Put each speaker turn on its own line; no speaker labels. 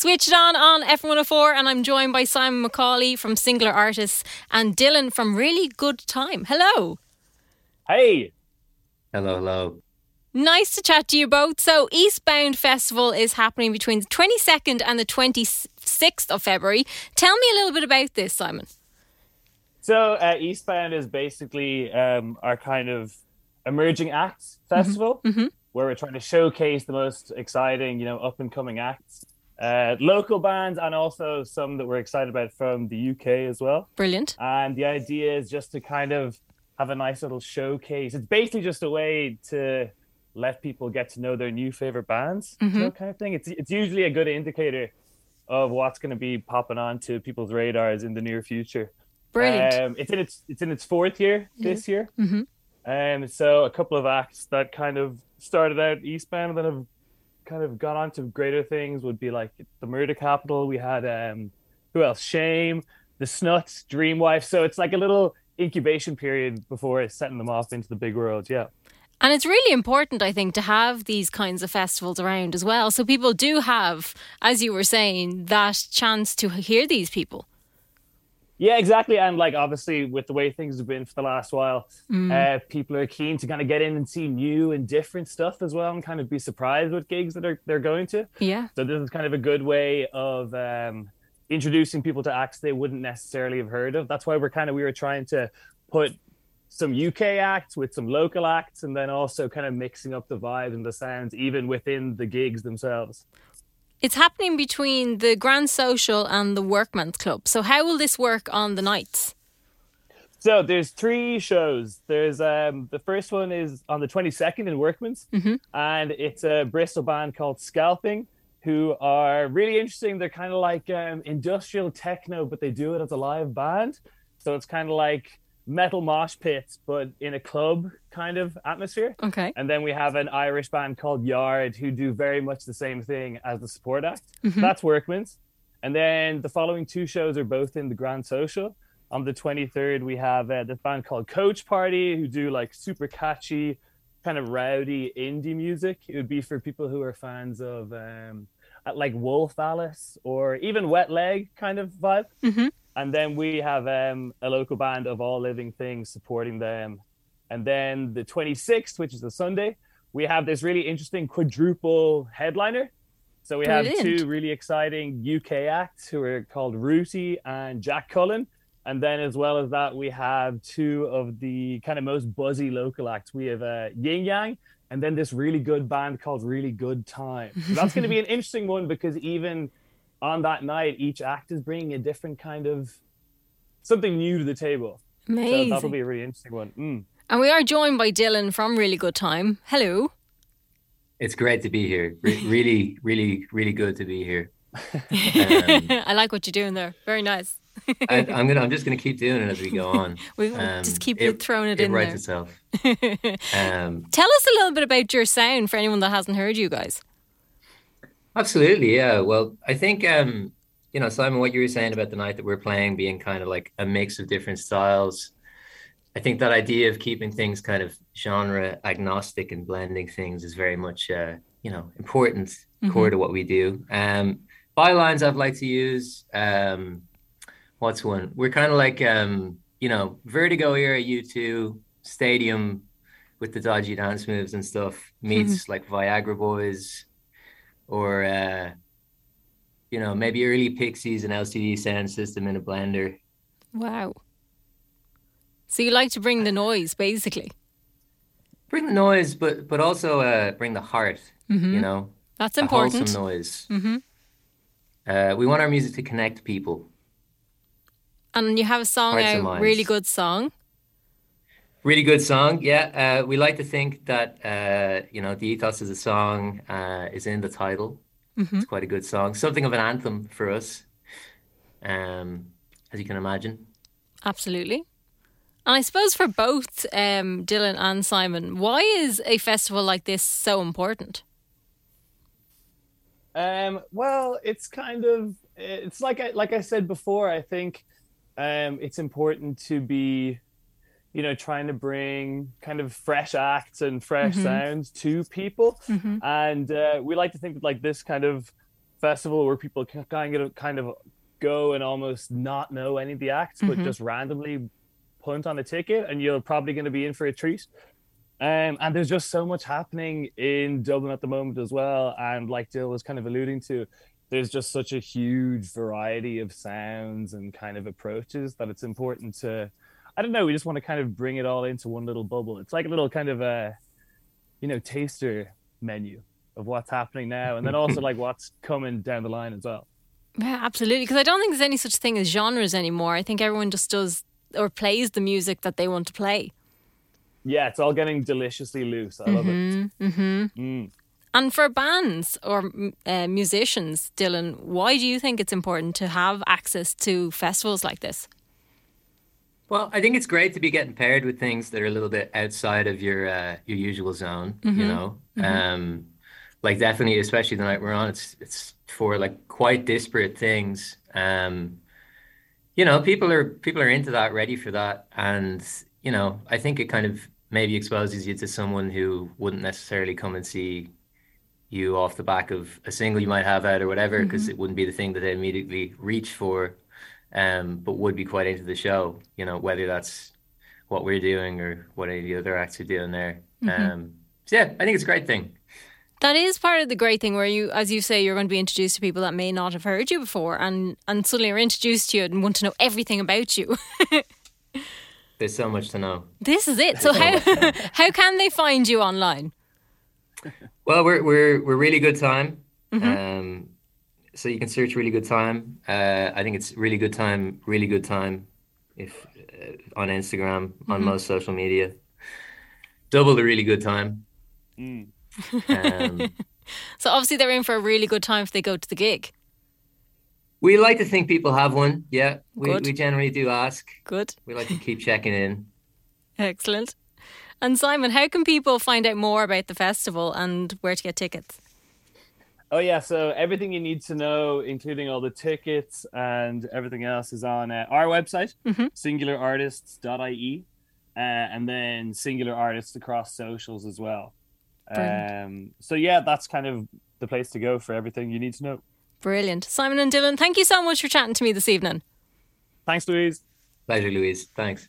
Switch it on on FM104, and I'm joined by Simon McCauley from Singular Artists and Dylan from Really Good Time. Hello.
Hey.
Hello, hello.
Nice to chat to you both. So, Eastbound Festival is happening between the 22nd and the 26th of February. Tell me a little bit about this, Simon.
So, uh, Eastbound is basically um, our kind of emerging acts festival
mm-hmm.
where we're trying to showcase the most exciting, you know, up and coming acts, uh, local bands, and also some that we're excited about from the UK as well.
Brilliant.
And the idea is just to kind of have a nice little showcase. It's basically just a way to let people get to know their new favorite bands,
Mhm.
you know, kind of thing. It's it's usually a good indicator of what's going to be popping onto people's radars in the near future.
Brilliant.
Um, it's in its it's in its fourth year this year.
Mhm.
Um, so a couple of acts that kind of started out eastbound and then have kind of gone on to greater things would be like the Murder Capital. We had um, who else? Shame, the Snuts, Dreamwife. So it's like a little incubation period before setting them off into the big world. Yeah.
And it's really important, I think, to have these kinds of festivals around as well. So people do have, as you were saying, that chance to hear these people.
Yeah, exactly. And like obviously with the way things have been for the last while,
Mm.
uh, people are keen to kind of get in and see new and different stuff as well and kind of be surprised with gigs that are they're going to.
Yeah.
So this is kind of a good way of um, introducing people to acts they wouldn't necessarily have heard of. That's why we're kind of we were trying to put some UK acts with some local acts and then also kind of mixing up the vibe and the sounds even within the gigs themselves.
It's happening between the Grand Social and the Workman's Club. So how will this work on the nights?
So there's three shows. There's um the first one is on the 22nd in Workman's,
Mhm.
and it's a Bristol band called Scalping, who are really interesting. They're kind of like um, industrial techno, but they do it as a live band. So it's kind of like metal mosh pits, but in a club kind of atmosphere.
Okay.
And then we have an Irish band called Yard who do very much the same thing as the support act.
Mhm.
That's Workman's. And then the following two shows are both in the Grand Social. On the 23rd, we have uh, this band called Coach Party who do like super catchy, kind of rowdy indie music. It would be for people who are fans of um, like Wolf Alice or even Wet Leg kind of vibe.
hmm
And then we have um, a local band of All Living Things supporting them. And then the 26th, which is a Sunday, we have this really interesting quadruple headliner. So we have two really exciting UK acts who are called Rooty and Jack Cullen. And then, as well as that, we have two of the kind of most buzzy local acts. We have uh, Yin Yang, and then this really good band called Really Good Time. So that's going to be an interesting one because even on that night, each act is bringing a different kind of something new to the table. So
Amazing.
that'll be a really interesting one. Mm.
And we are joined by Dylan from Really Good Time. Hello.
It's great to be here. Re- really, really, really good to be here.
I like what you're doing there. Very nice.
I, I'm gonna. I'm just gonna keep doing it as we go on.
We
Um,
just keep it, throwing it, in It
writes
there.
itself. Um,
Tell us a little bit about your sound for anyone that hasn't heard you guys.
absolutely, yeah. Well, I think um, you know, Simon, what you were saying about the night that we're playing being kind of like a mix of different styles. I think that idea of keeping things kind of genre agnostic and blending things is very much, uh, you know, important core to what we do. Um, bylines I've liked to use. Um, what's one? We're kind of like, um, you know, Vertigo era U2 Stadium with the dodgy dance moves and stuff meets like Viagra Boys or, uh, you know, maybe early Pixies and LCD sound system in a blender.
Wow. So you like to bring the noise, basically.
Bring the noise, but but also uh, bring the heart.
Mhm.
You know,
That's important.
a wholesome noise.
hmm
Uh, we want our music to connect people.
And you have a song
Hearts and
out,
minds.
really good song.
Really good song. Yeah, uh, we like to think that uh, you know the ethos of the song uh, is in the title.
Mhm.
It's quite a good song. Something of an anthem for us, um, as you can imagine.
Absolutely. And I suppose for both um, Dylan and Simon, why is a festival like this so important?
Um, well, it's kind of it's like I like I said before. I think um, it's important to be, you know, trying to bring kind of fresh acts and fresh
Mhm.
sounds to people,
Mhm.
and uh, we like to think that like this kind of festival where people can kind of kind of go and almost not know any of the acts, but
Mhm.
just randomly punt on a ticket, and you're probably going to be in for a treat. Um, and there's just so much happening in Dublin at the moment as well. And like Dill was kind of alluding to, there's just such a huge variety of sounds and kind of approaches that it's important to, I don't know, we just want to kind of bring it all into one little bubble. It's like a little kind of a, you know, taster menu of what's happening now, and then also like what's coming down the line as well.
Yeah, absolutely. Because I don't think there's any such thing as genres anymore. I think everyone just does or plays the music that they want to play.
Yeah, it's all getting deliciously loose. I love it.
Mm-hmm.
Mm.
And for bands or uh, musicians, Dylan, why do you think it's important to have access to festivals like this?
Well, I think it's great to be getting paired with things that are a little bit outside of your uh, your usual zone.
Mhm.
You know, um, like definitely, especially the night we're on, it's it's for like quite disparate things. Um, you know, people are people are into that, ready for that, and you know, I think it kind of maybe exposes you to someone who wouldn't necessarily come and see you off the back of a single you might have out or whatever, because it wouldn't be the thing that they immediately reach for um, but would be quite into the show, you know, whether that's what we're doing or what any of the other acts are doing there. Um, so yeah, I think it's a great thing.
That is part of the great thing where you, as you say, you're going to be introduced to people that may not have heard you before and, and suddenly are introduced to you and want to know everything about you.
There's so much to know.
this is it. So how, how can they find you online?
Well, we're we're we're really good time. Um, so you can search really good time. Uh, I think it's really good time, really good time. If uh, on Instagram, on most social media, double the really good time.
Mm.
Um,
So obviously they're in for a really good time if they go to the gig.
We like to think people have one. Yeah, we
Good.
we generally do ask.
Good.
We like to keep checking in.
Excellent. And Simon, how can people find out more about the festival and where to get tickets?
Oh yeah, so everything you need to know, including all the tickets and everything else, is on uh, our website,
Mhm.
singularartists.ie, uh, and then singular artists across socials as well. Um, so yeah, that's kind of the place to go for everything you need to know.
Brilliant. Simon and Dylan, thank you so much for chatting to me this evening.
Thanks, Louise.
Pleasure, Louise. Thanks.